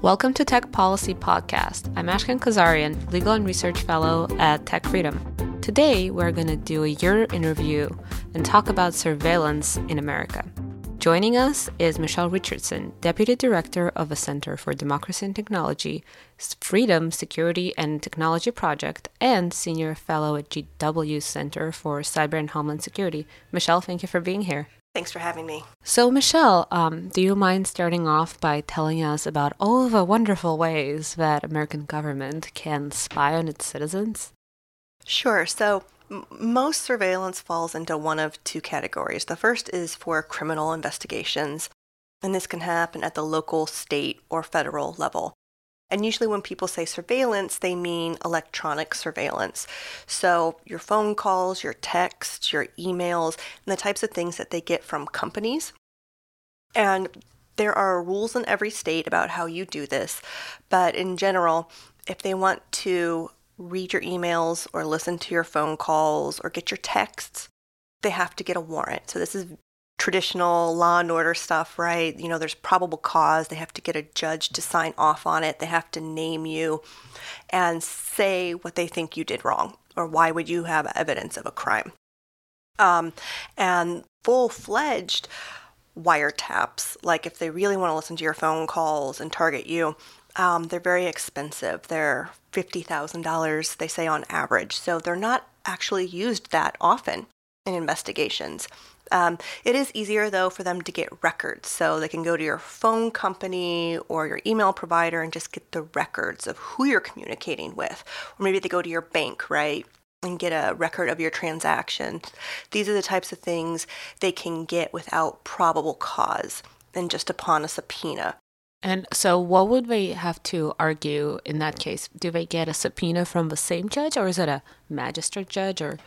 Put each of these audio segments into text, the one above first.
Welcome to Tech Policy Podcast. I'm Ashkhen Kazaryan, Legal and Research Fellow at Tech Freedom. Today, we're going to do a year interview and talk about surveillance in America. Joining us is Michelle Richardson, Deputy Director of the Center for Democracy and Technology, Freedom, Security, and Technology Project, and Senior Fellow at GW Center for Cyber and Homeland Security. Michelle, thank you for being here. Thanks for having me. So, Michelle, um, do you mind starting off by telling us about all the wonderful ways that American government can spy on its citizens? Sure. So, m- most surveillance falls into one of two categories. The first is for criminal investigations, and this can happen at the local, state, or federal level. And usually, when people say surveillance, they mean electronic surveillance. So, your phone calls, your texts, your emails, and the types of things that they get from companies. And there are rules in every state about how you do this. But in general, if they want to read your emails or listen to your phone calls or get your texts, they have to get a warrant. So, this is traditional law and order stuff, right? You know, there's probable cause. They have to get a judge to sign off on it. They have to name you and say what they think you did wrong or why would you have evidence of a crime. Um, and full fledged wiretaps, like if they really want to listen to your phone calls and target you, um, they're very expensive. They're $50,000, they say on average. So they're not actually used that often in investigations. Um, it is easier though for them to get records, so they can go to your phone company or your email provider and just get the records of who you're communicating with. Or maybe they go to your bank, right? And get a record of your transaction. These are the types of things they can get without probable cause and just upon a subpoena. And so, what would they have to argue in that case? Do they get a subpoena from the same judge, or is it a magistrate judge, or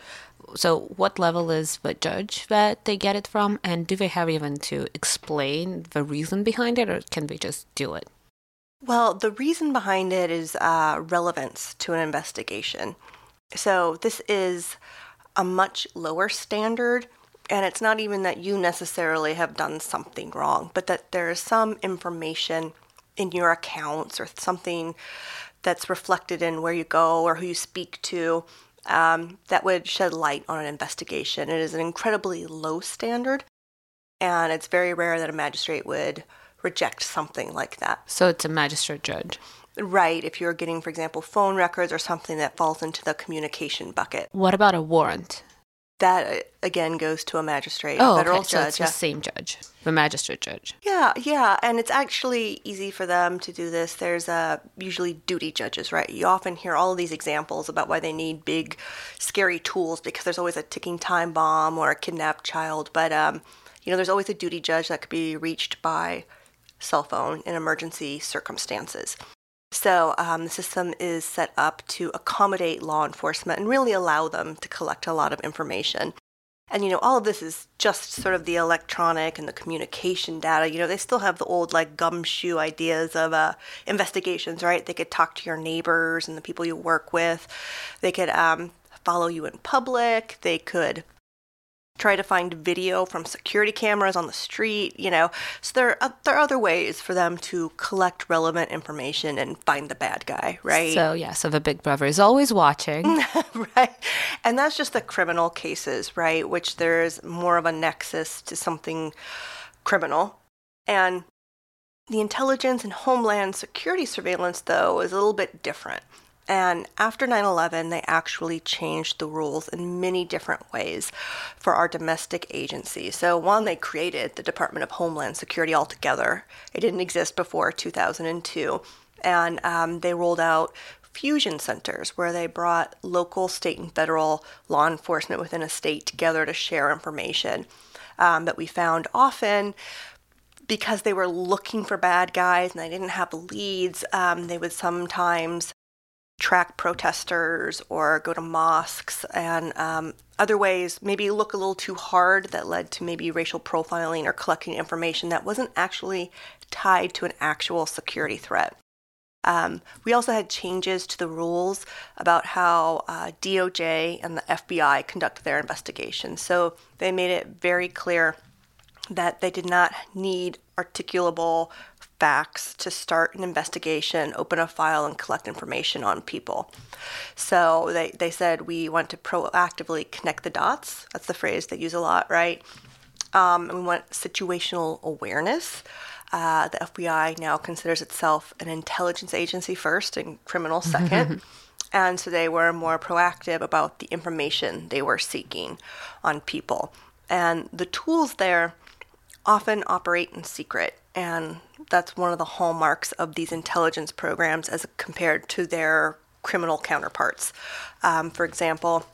so what level is the judge that they get it from? And do they have even to explain the reason behind it or can they just do it? Well the reason behind it is uh, relevance to an investigation. So this is a much lower standard and it's not even that you necessarily have done something wrong but that there is some information in your accounts or something that's reflected in where you go or who you speak to um, that would shed light on an investigation. It is an incredibly low standard, and it's very rare that a magistrate would reject something like that. So it's a magistrate judge. Right, if you're getting, for example, phone records or something that falls into the communication bucket. What about a warrant? That uh, again goes to a magistrate, oh, federal okay. judge. So it's the same judge, the magistrate judge. Yeah, yeah, and it's actually easy for them to do this. There's uh, usually duty judges, right? You often hear all of these examples about why they need big, scary tools because there's always a ticking time bomb or a kidnapped child. But um, you know, there's always a duty judge that could be reached by cell phone in emergency circumstances. So um, the system is set up to accommodate law enforcement and really allow them to collect a lot of information. And you know, all of this is just sort of the electronic and the communication data. You know, they still have the old like gumshoe ideas of uh, investigations, right? They could talk to your neighbors and the people you work with. They could um, follow you in public. They could try to find video from security cameras on the street, you know. So there are, uh, there are other ways for them to collect relevant information and find the bad guy, right? So, yeah, so the big brother is always watching. right. And that's just the criminal cases, right? Which there's more of a nexus to something criminal. And the intelligence and homeland security surveillance, though, is a little bit different. And after 9 11, they actually changed the rules in many different ways for our domestic agency. So, one, they created the Department of Homeland Security altogether, it didn't exist before 2002. And um, they rolled out fusion centers where they brought local, state, and federal law enforcement within a state together to share information um, that we found often because they were looking for bad guys and they didn't have leads, um, they would sometimes track protesters or go to mosques and um, other ways maybe look a little too hard that led to maybe racial profiling or collecting information that wasn't actually tied to an actual security threat. Um, we also had changes to the rules about how uh, DOJ and the FBI conduct their investigations. So they made it very clear that they did not need articulable facts to start an investigation, open a file, and collect information on people. So they, they said we want to proactively connect the dots. That's the phrase they use a lot, right? Um, and we want situational awareness. Uh, the FBI now considers itself an intelligence agency first and criminal second. and so they were more proactive about the information they were seeking on people. And the tools there often operate in secret. And that's one of the hallmarks of these intelligence programs as compared to their criminal counterparts. Um, for example,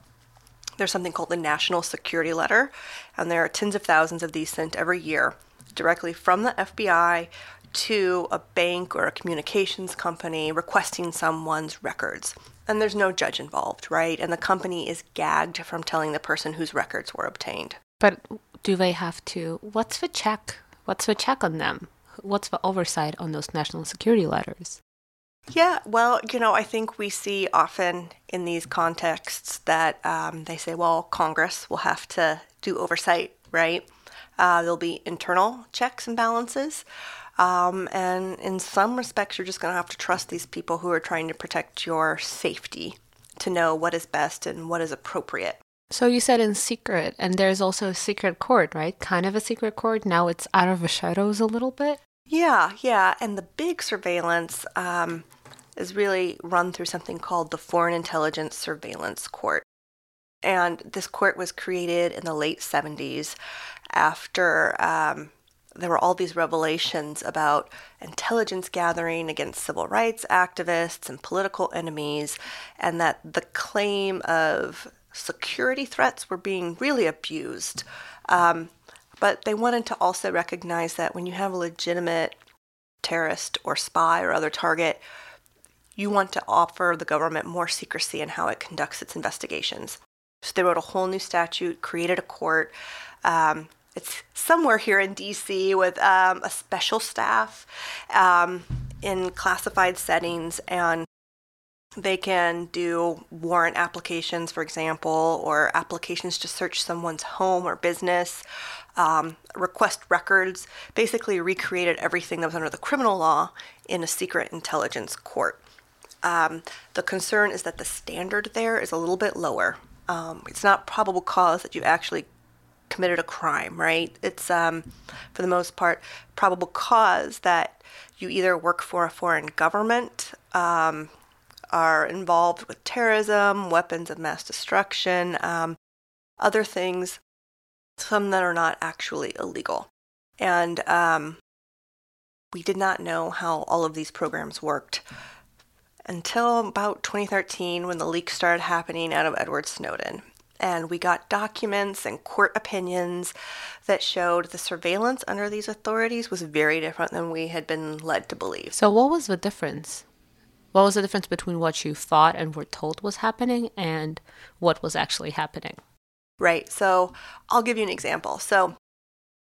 there's something called the National Security Letter, and there are tens of thousands of these sent every year directly from the FBI to a bank or a communications company requesting someone's records. And there's no judge involved, right? And the company is gagged from telling the person whose records were obtained. But do they have to? What's the check? What's the check on them? What's the oversight on those national security letters? Yeah, well, you know, I think we see often in these contexts that um, they say, well, Congress will have to do oversight, right? Uh, there'll be internal checks and balances. Um, and in some respects, you're just going to have to trust these people who are trying to protect your safety to know what is best and what is appropriate. So you said in secret, and there's also a secret court, right? Kind of a secret court. Now it's out of the shadows a little bit. Yeah, yeah. And the big surveillance um, is really run through something called the Foreign Intelligence Surveillance Court. And this court was created in the late 70s after um, there were all these revelations about intelligence gathering against civil rights activists and political enemies, and that the claim of security threats were being really abused. Um, but they wanted to also recognize that when you have a legitimate terrorist or spy or other target, you want to offer the government more secrecy in how it conducts its investigations. So they wrote a whole new statute, created a court. Um, it's somewhere here in DC with um, a special staff um, in classified settings, and they can do warrant applications, for example, or applications to search someone's home or business, um, request records, basically recreated everything that was under the criminal law in a secret intelligence court. Um, the concern is that the standard there is a little bit lower. Um, it's not probable cause that you actually committed a crime, right? It's, um, for the most part, probable cause that you either work for a foreign government, um, are involved with terrorism, weapons of mass destruction, um, other things, some that are not actually illegal. And um, we did not know how all of these programs worked until about 2013 when the leaks started happening out of Edward Snowden and we got documents and court opinions that showed the surveillance under these authorities was very different than we had been led to believe. So, what was the difference? What was the difference between what you thought and were told was happening and what was actually happening? Right. So, I'll give you an example. So,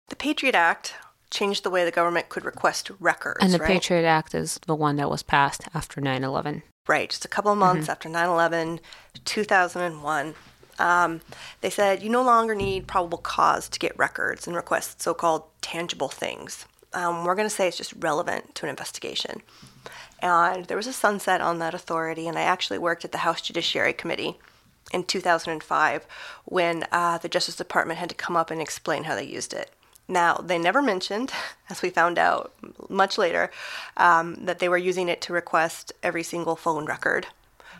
the Patriot Act changed the way the government could request records. And the right? Patriot Act is the one that was passed after 9 11. Right. Just a couple of months mm-hmm. after 9 11, 2001 um, they said you no longer need probable cause to get records and request so called tangible things. Um, we're going to say it's just relevant to an investigation. And there was a sunset on that authority, and I actually worked at the House Judiciary Committee in 2005 when uh, the Justice Department had to come up and explain how they used it. Now, they never mentioned, as we found out much later, um, that they were using it to request every single phone record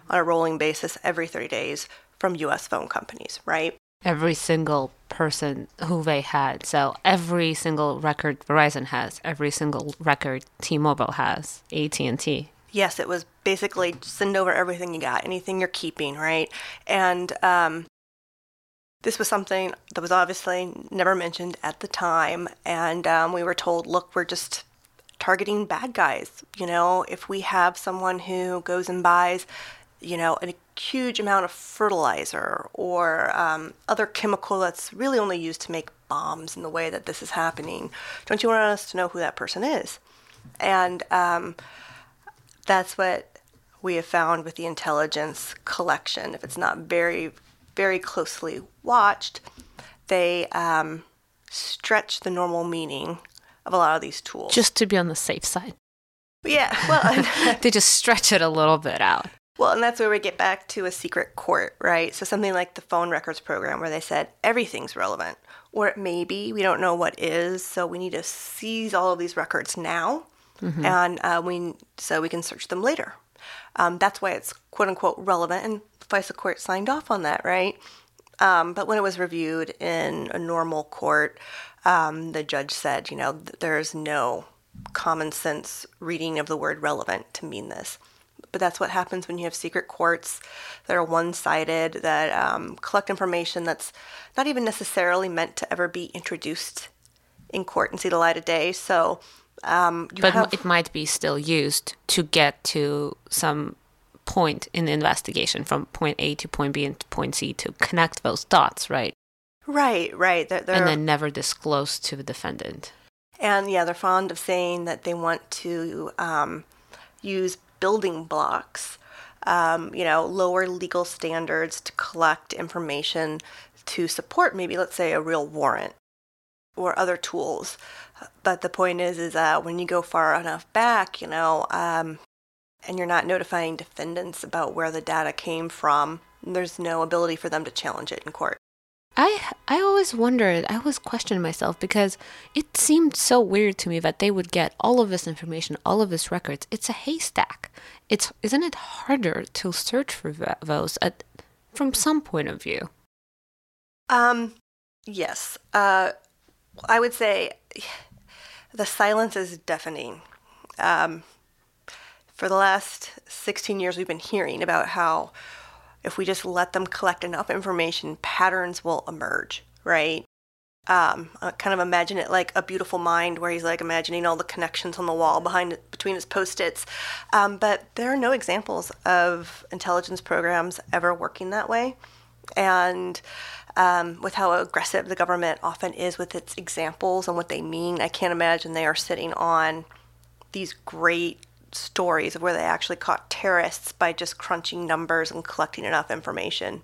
on a rolling basis every 30 days from US phone companies, right? Every single person who they had. So every single record Verizon has, every single record T-Mobile has, AT&T. Yes, it was basically send over everything you got, anything you're keeping, right? And um, this was something that was obviously never mentioned at the time. And um, we were told, look, we're just targeting bad guys. You know, if we have someone who goes and buys, you know, a huge amount of fertilizer or um, other chemical that's really only used to make bombs in the way that this is happening. Don't you want us to know who that person is? And um, that's what we have found with the intelligence collection. If it's not very, very closely watched, they um, stretch the normal meaning of a lot of these tools. Just to be on the safe side. Yeah, well, they just stretch it a little bit out. Well, and that's where we get back to a secret court, right? So something like the phone records program where they said everything's relevant, or it may be, we don't know what is, so we need to seize all of these records now, mm-hmm. and uh, we so we can search them later. Um, that's why it's quote unquote relevant, and FISA court signed off on that, right? Um, but when it was reviewed in a normal court, um, the judge said, you know, there's no common sense reading of the word relevant to mean this. But that's what happens when you have secret courts that are one sided, that um, collect information that's not even necessarily meant to ever be introduced in court and see the light of day. So, um, but have... it might be still used to get to some point in the investigation from point A to point B and to point C to connect those dots, right? Right, right. They're, they're... And then never disclosed to the defendant. And yeah, they're fond of saying that they want to um, use building blocks, um, you know, lower legal standards to collect information to support maybe, let's say, a real warrant or other tools. But the point is, is that when you go far enough back, you know, um, and you're not notifying defendants about where the data came from, there's no ability for them to challenge it in court. I I always wondered, I always questioned myself because it seemed so weird to me that they would get all of this information, all of this records. It's a haystack. It's isn't it harder to search for those at, from some point of view? Um, yes. Uh, I would say the silence is deafening. Um, for the last 16 years, we've been hearing about how if we just let them collect enough information, patterns will emerge, right? Um, I kind of imagine it like a beautiful mind where he's like imagining all the connections on the wall behind between his post-its. Um, but there are no examples of intelligence programs ever working that way. And um, with how aggressive the government often is with its examples and what they mean, I can't imagine they are sitting on these great stories of where they actually caught terrorists by just crunching numbers and collecting enough information.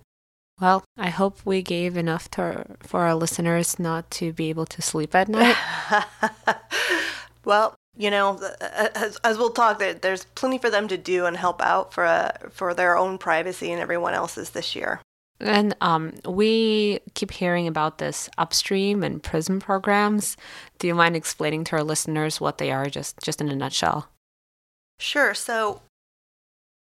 Well, I hope we gave enough to, for our listeners not to be able to sleep at night. well, you know, as, as we'll talk, there's plenty for them to do and help out for uh, for their own privacy and everyone else's this year. And um, we keep hearing about this upstream and PRISM programs. Do you mind explaining to our listeners what they are, just just in a nutshell? Sure. So,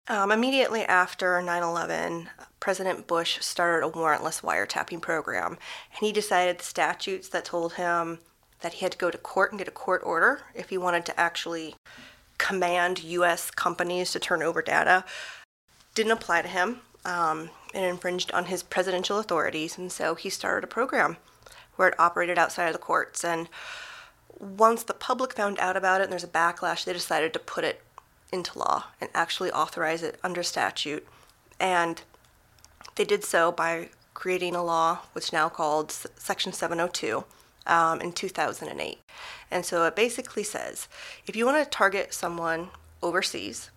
um, immediately after 9 11, President Bush started a warrantless wiretapping program. And he decided the statutes that told him that he had to go to court and get a court order if he wanted to actually command U.S. companies to turn over data didn't apply to him. Um, it infringed on his presidential authorities. And so he started a program where it operated outside of the courts. And once the public found out about it and there's a backlash, they decided to put it into law and actually authorize it under statute. And they did so by creating a law, which now called Section 702, um, in 2008. And so it basically says if you want to target someone overseas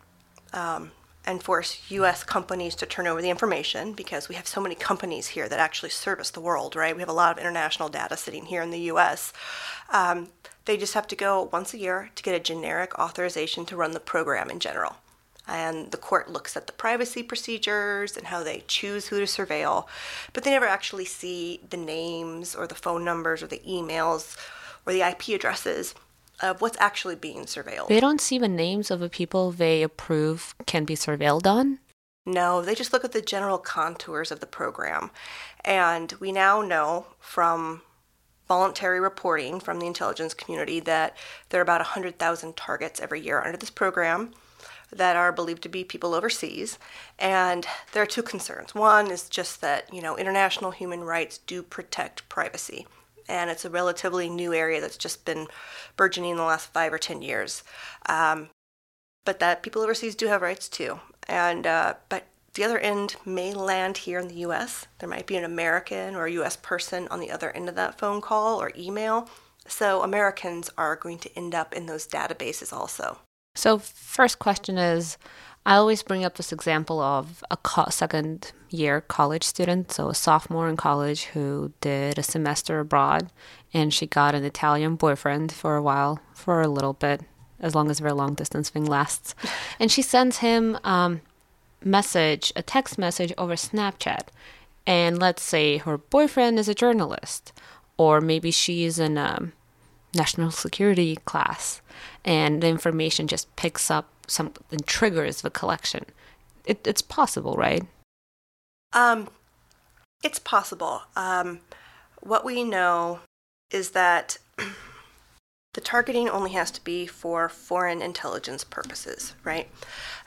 um, and force U.S. companies to turn over the information, because we have so many companies here that actually service the world, right? We have a lot of international data sitting here in the U.S. Um, they just have to go once a year to get a generic authorization to run the program in general. And the court looks at the privacy procedures and how they choose who to surveil, but they never actually see the names or the phone numbers or the emails or the IP addresses of what's actually being surveilled. They don't see the names of the people they approve can be surveilled on? No, they just look at the general contours of the program. And we now know from voluntary reporting from the intelligence community that there are about 100,000 targets every year under this program that are believed to be people overseas. And there are two concerns. One is just that, you know, international human rights do protect privacy. And it's a relatively new area that's just been burgeoning in the last five or 10 years. Um, but that people overseas do have rights too. And, uh, but the other end may land here in the US. There might be an American or a US person on the other end of that phone call or email. So Americans are going to end up in those databases also. So, first question is I always bring up this example of a co- second year college student, so a sophomore in college who did a semester abroad and she got an Italian boyfriend for a while, for a little bit, as long as their long distance thing lasts. And she sends him um, message, a text message over Snapchat. And let's say her boyfriend is a journalist, or maybe she's in a national security class, and the information just picks up some and triggers the collection. It, it's possible, right? Um, it's possible. Um, what we know is that the targeting only has to be for foreign intelligence purposes, right?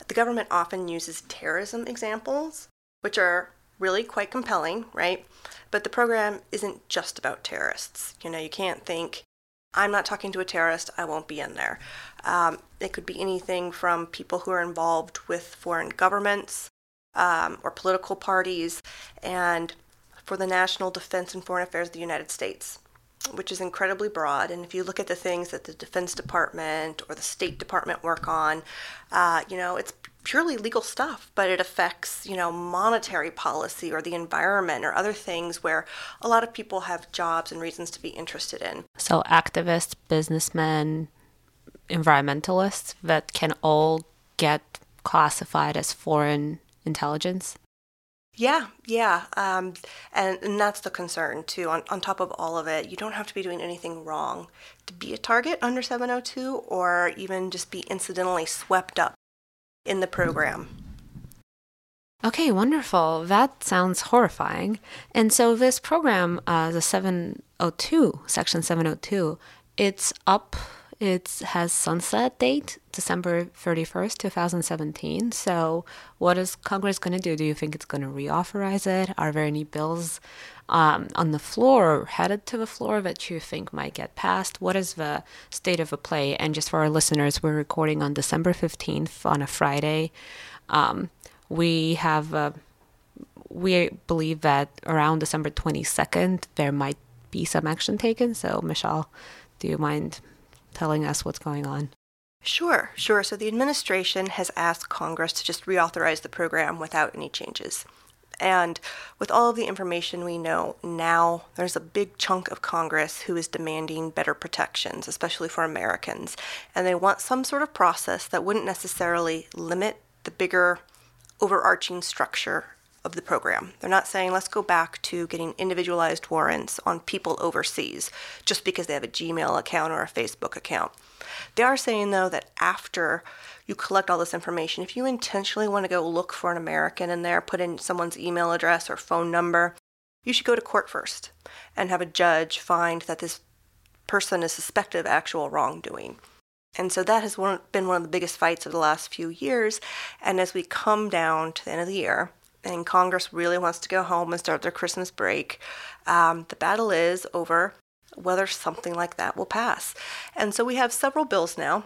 The government often uses terrorism examples, which are really quite compelling, right? But the program isn't just about terrorists. You know, you can't think, I'm not talking to a terrorist, I won't be in there. Um, it could be anything from people who are involved with foreign governments um, or political parties, and for the national defense and foreign affairs of the United States, which is incredibly broad. And if you look at the things that the Defense Department or the State Department work on, uh, you know, it's purely legal stuff, but it affects, you know, monetary policy or the environment or other things where a lot of people have jobs and reasons to be interested in. So activists, businessmen, environmentalists that can all get classified as foreign intelligence? Yeah, yeah. Um, and, and that's the concern, too. On, on top of all of it, you don't have to be doing anything wrong to be a target under 702 or even just be incidentally swept up in the program. Okay, wonderful. That sounds horrifying. And so, this program, uh, the 702, Section 702, it's up it has sunset date December 31st, 2017. So, what is Congress going to do? Do you think it's going to reauthorize it? Are there any bills um, on the floor, headed to the floor, that you think might get passed? What is the state of the play? And just for our listeners, we're recording on December 15th on a Friday. Um, we have, uh, we believe that around December 22nd, there might be some action taken. So, Michelle, do you mind telling us what's going on? Sure, sure. So the administration has asked Congress to just reauthorize the program without any changes. And with all of the information we know now, there's a big chunk of Congress who is demanding better protections, especially for Americans. And they want some sort of process that wouldn't necessarily limit the bigger overarching structure of the program. They're not saying let's go back to getting individualized warrants on people overseas just because they have a Gmail account or a Facebook account. They are saying though that after you collect all this information, if you intentionally want to go look for an American in there, put in someone's email address or phone number, you should go to court first and have a judge find that this person is suspected of actual wrongdoing. And so that has one, been one of the biggest fights of the last few years. And as we come down to the end of the year, and Congress really wants to go home and start their Christmas break. Um, the battle is over whether something like that will pass. And so we have several bills now,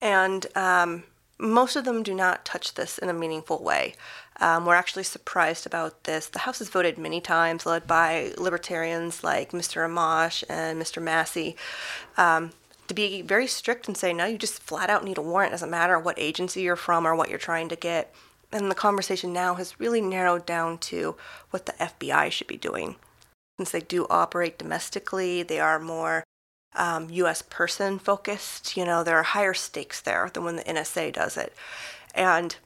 and um, most of them do not touch this in a meaningful way. Um, we're actually surprised about this. The House has voted many times, led by libertarians like Mr. Amash and Mr. Massey, Um, to be very strict and say, no, you just flat out need a warrant. It doesn't matter what agency you're from or what you're trying to get and the conversation now has really narrowed down to what the FBI should be doing. Since they do operate domestically, they are more um, U.S. person focused. You know, there are higher stakes there than when the NSA does it. And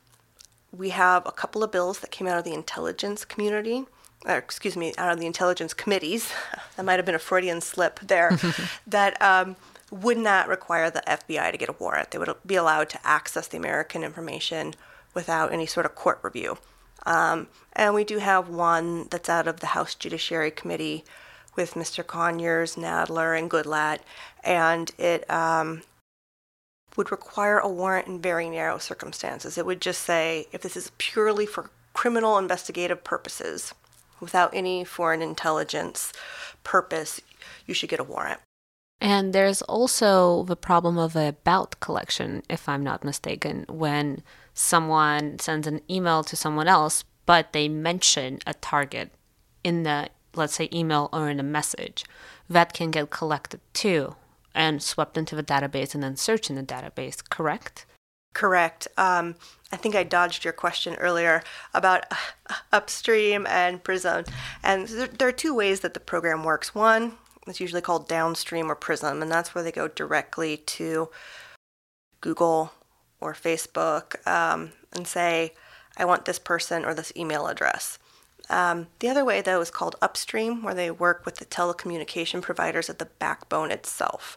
we have a couple of bills that came out of the intelligence community, or excuse me, out of the intelligence committees. that might have been a Freudian slip there. that um, would not require the FBI to get a warrant. They would be allowed to access the American information without any sort of court review. Um, and we do have one that's out of the House Judiciary Committee with Mr. Conyers, Nadler, and Goodlatte, and it um, would require a warrant in very narrow circumstances. It would just say if this is purely for criminal investigative purposes, without any foreign intelligence purpose, you should get a warrant. And there's also the problem of about collection, if I'm not mistaken, when someone sends an email to someone else, but they mention a target in the, let's say, email or in a message, that can get collected too. and swept into the database and then searched in the database, correct? Correct. Um, I think I dodged your question earlier about upstream and Prism. And there are two ways that the program works. One is usually called downstream or Prism, and that's where they go directly to Google or Facebook um, and say, I want this person or this email address. Um, the other way, though, is called upstream, where they work with the telecommunication providers at the backbone itself.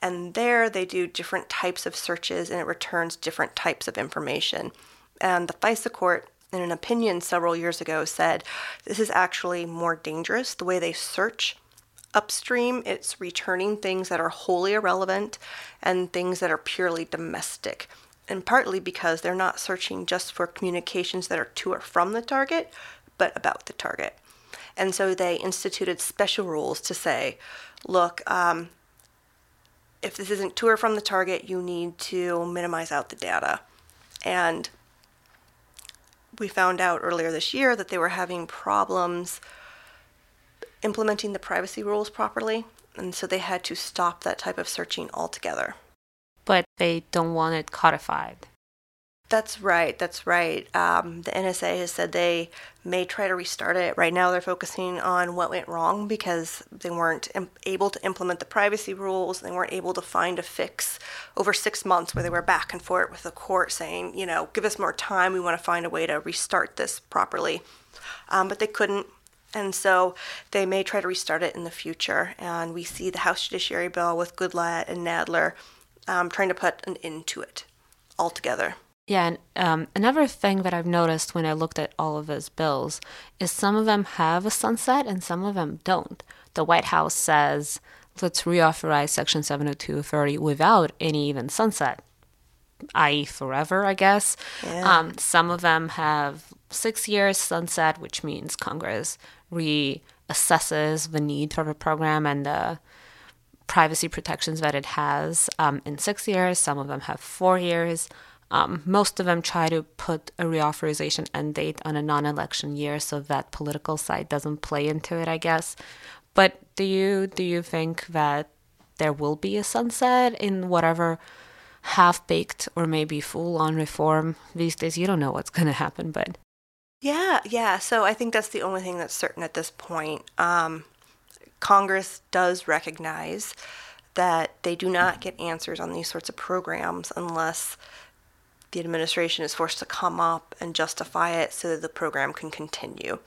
And there they do different types of searches and it returns different types of information. And the FISA court, in an opinion several years ago, said this is actually more dangerous the way they search. Upstream, it's returning things that are wholly irrelevant and things that are purely domestic and partly because they're not searching just for communications that are to or from the target, but about the target. And so they instituted special rules to say, look, um, if this isn't to or from the target, you need to minimize out the data. And we found out earlier this year that they were having problems implementing the privacy rules properly, and so they had to stop that type of searching altogether but they don't want it codified. That's right. That's right. Um, the NSA has said they may try to restart it. Right now, they're focusing on what went wrong because they weren't Im- able to implement the privacy rules. They weren't able to find a fix over six months where they were back and forth with the court saying, you know, give us more time. We want to find a way to restart this properly. Um, but they couldn't. And so they may try to restart it in the future. And we see the House Judiciary Bill with Goodlatte and Nadler um, trying to put an end to it altogether. Yeah, and um, another thing that I've noticed when I looked at all of those bills is some of them have a sunset and some of them don't. The White House says, let's reauthorize Section 702 authority without any even sunset, i.e., forever, I guess. Yeah. Um, some of them have six years sunset, which means Congress reassesses the need for the program and the privacy protections that it has um, in six years. Some of them have four years. Um, most of them try to put a reauthorization end date on a non election year so that political side doesn't play into it, I guess. But do you do you think that there will be a sunset in whatever half baked or maybe full on reform these days? You don't know what's going to happen, but. Yeah, yeah. So I think that's the only thing that's certain at this point. Um, Congress does recognize that they do not get answers on these sorts of programs unless the administration is forced to come up and justify it so that the program can continue.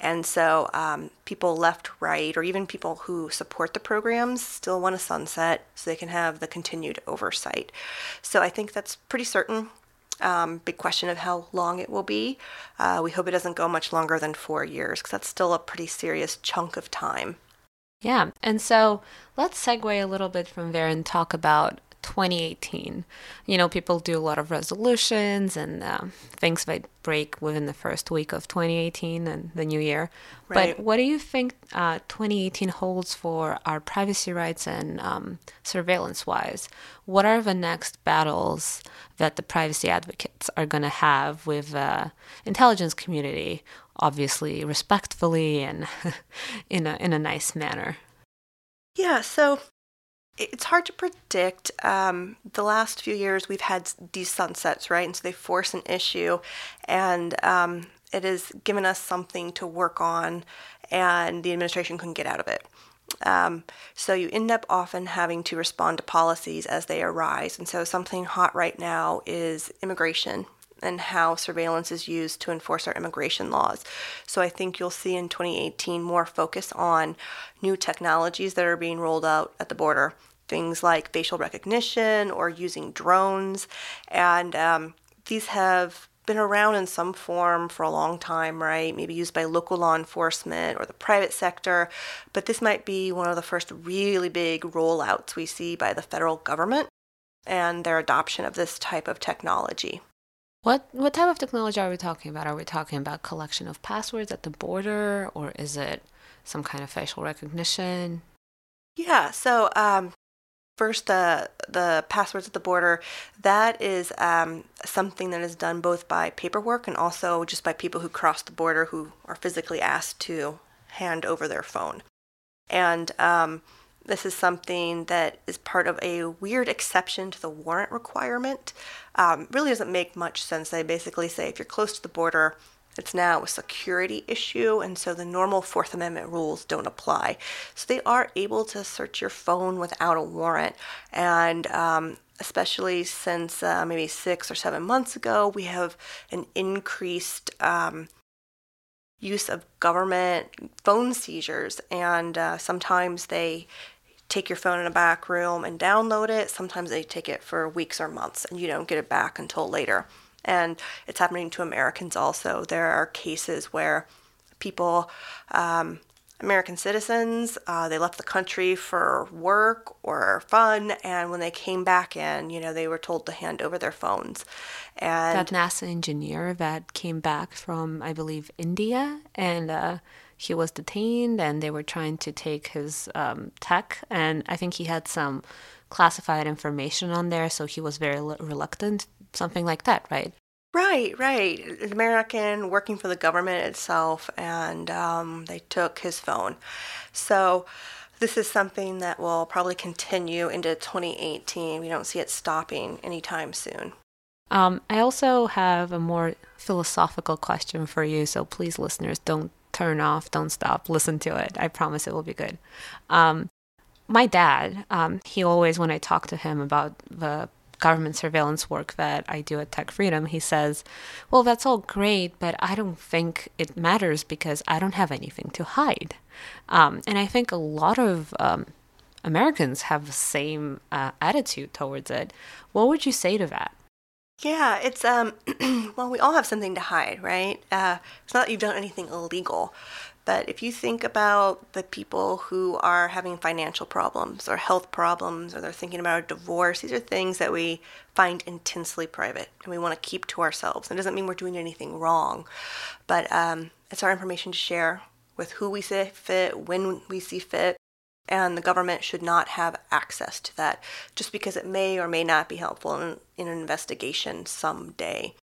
And so, um, people left, right, or even people who support the programs still want a sunset so they can have the continued oversight. So, I think that's pretty certain. Um, big question of how long it will be. Uh, we hope it doesn't go much longer than four years because that's still a pretty serious chunk of time. Yeah. And so let's segue a little bit from there and talk about 2018. You know, people do a lot of resolutions and uh, things might break within the first week of 2018 and the new year. Right. But what do you think uh, 2018 holds for our privacy rights and um, surveillance wise? What are the next battles that the privacy advocates are going to have with the uh, intelligence community obviously respectfully and in a in a nice manner. Yeah, so it's hard to predict. Um, the last few years, we've had these sunsets, right? And so they force an issue, and um, it has given us something to work on, and the administration couldn't get out of it. Um, so you end up often having to respond to policies as they arise. And so something hot right now is immigration and how surveillance is used to enforce our immigration laws. So I think you'll see in 2018 more focus on new technologies that are being rolled out at the border. Things like facial recognition or using drones. And um, these have been around in some form for a long time, right? Maybe used by local law enforcement or the private sector, but this might be one of the first really big rollouts we see by the federal government and their adoption of this type of technology. What what type of technology are we talking about? Are we talking about collection of passwords at the border, or is it some kind of facial recognition? Yeah. So um, first, the the passwords at the border that is um, something that is done both by paperwork and also just by people who cross the border who are physically asked to hand over their phone, and um, This is something that is part of a weird exception to the warrant requirement. Um, really doesn't make much sense. They basically say if you're close to the border, it's now a security issue, and so the normal Fourth Amendment rules don't apply. So they are able to search your phone without a warrant. And um, especially since uh, maybe six or seven months ago, we have an increased um, use of government phone seizures, and uh, sometimes they take your phone in a back room and download it. Sometimes they take it for weeks or months, and you don't get it back until later. And it's happening to Americans also. There are cases where people um, American citizens. Uh, they left the country for work or fun, and when they came back in, you know, they were told to hand over their phones. And that NASA engineer that came back from, I believe, India, and uh, he was detained, and they were trying to take his um, tech, and I think he had some classified information on there, so he was very reluctant, something like that, right? Right, right. An American working for the government itself, and um, they took his phone. So this is something that will probably continue into 2018. We don't see it stopping anytime soon. Um, I also have a more philosophical question for you, so please, listeners, don't turn off, don't stop, listen to it. I promise it will be good. Um, my dad, um, he always, when I talk to him about the government surveillance work that I do at Tech Freedom, he says, Well, that's all great, but I don't think it matters because I don't have anything to hide. Um, and I think a lot of um, Americans have the same uh, attitude towards it. What would you say to that? Yeah, it's um well we all have something to hide, right? Uh, it's not that you've done anything illegal, but if you think about the people who are having financial problems or health problems or they're thinking about a divorce, these are things that we find intensely private and we want to keep to ourselves. It doesn't mean we're doing anything wrong, but um, it's our information to share with who we see fit, when we see fit, and the government should not have access to that just because it may or may not be helpful in, in an investigation someday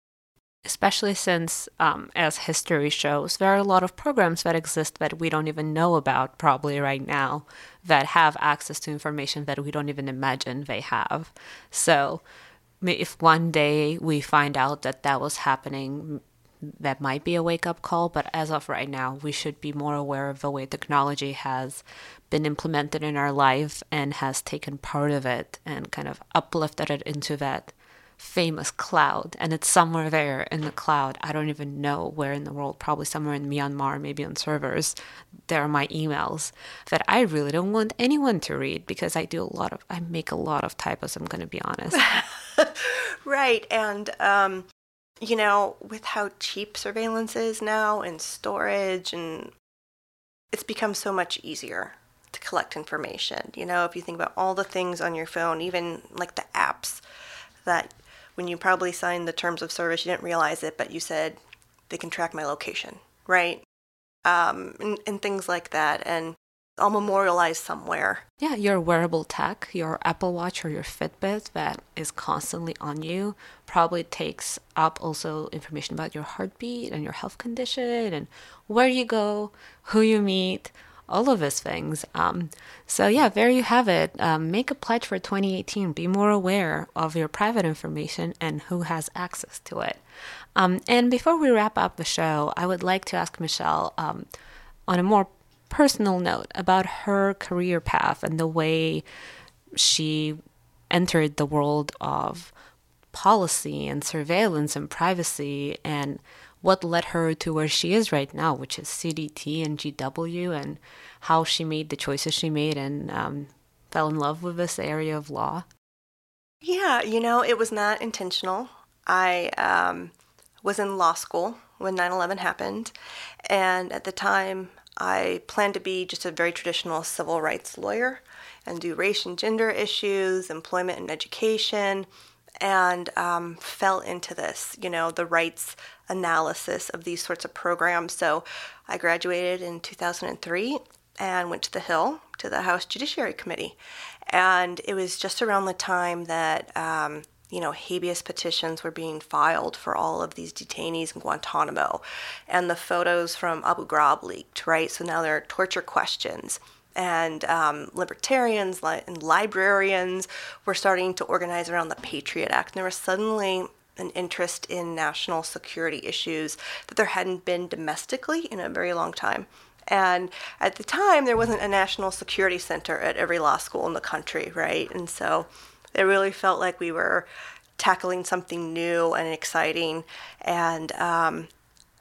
especially since, um, as history shows, there are a lot of programs that exist that we don't even know about probably right now that have access to information that we don't even imagine they have. So, if one day we find out that that was happening, that might be a wake up call, but as of right now, we should be more aware of the way technology has been implemented in our life and has taken part of it and kind of uplifted it into that famous cloud. And it's somewhere there in the cloud. I don't even know where in the world probably somewhere in myanmar maybe on servers there are my emails that i really don't want anyone to read because i do a lot of i make a lot of typos i'm going to be honest. Right and um, you know with how cheap surveillance is now and storage and it's become so much easier to collect information you know if you think about all the things on your phone even like the apps that when you probably signed the terms of service, you didn't realize it, but you said they can track my location, right? Um, and, and things like that. And all memorialized somewhere. Yeah, your wearable tech, your Apple Watch or your Fitbit that is constantly on you, probably takes up also information about your heartbeat and your health condition and where you go, who you meet, all of these things. Um, so, yeah, there you have it. Um, make a pledge for 2018. Be more aware of your private information and who has access to it. Um, and before we wrap up the show, I would like to ask Michelle um, on a more personal note about her career path and the way she entered the world of policy and surveillance and privacy and what led her to where she is right now, which is CDT and GW, and how she made the choices she made and um, fell in love with this area of law? Yeah, you know, it was not intentional. I um, was in law school when 9 11 happened, and at the time, I planned to be just a very traditional civil rights lawyer and do race and gender issues, employment and education, and um, fell into this, you know, the rights analysis of these sorts of programs. So I graduated in 2003 and went to the Hill to the House Judiciary Committee. And it was just around the time that, um, you know, habeas petitions were being filed for all of these detainees in Guantanamo. And the photos from Abu Ghraib leaked, right? So now there are torture questions. and um, libertarians and librarians were starting to organize around the Patriot Act. And there was suddenly an interest in national security issues that there hadn't been domestically in a very long time. And at the time, there wasn't a national security center at every law school in the country, right? And so it really felt like we were tackling something new and exciting. And um,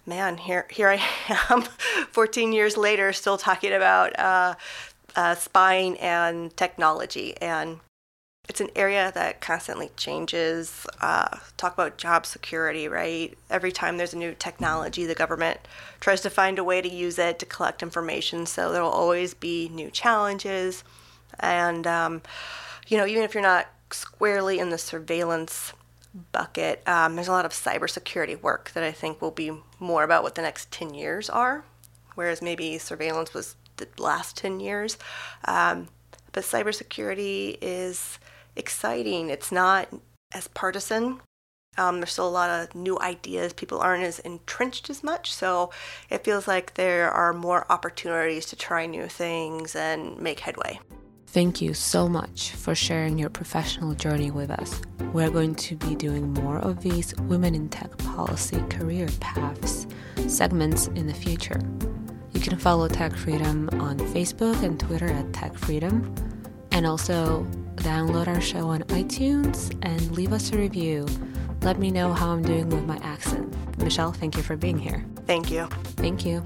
man, here here I am, 14 years later, still talking about uh, uh, spying and technology. And it's an area that constantly changes. Uh, talk about job security, right? Every time there's a new technology, the government tries to find a way to use it to collect information. So there will always be new challenges. And, um, you know, even if you're not squarely in the surveillance bucket, um, there's a lot of cybersecurity work that I think will be more about what the next 10 years are, whereas maybe surveillance was the last 10 years. Um, but cybersecurity is exciting. It's not as partisan. Um, there's still a lot of new ideas. People aren't as entrenched as much. So it feels like there are more opportunities to try new things and make headway. Thank you so much for sharing your professional journey with us. We're going to be doing more of these Women in Tech Policy Career Paths segments in the future. You can follow Tech Freedom on Facebook and Twitter at Tech Freedom, and also download our show on iTunes and leave us a review. Let me know how I'm doing with my accent. Michelle, thank you for being here. Thank you. Thank you.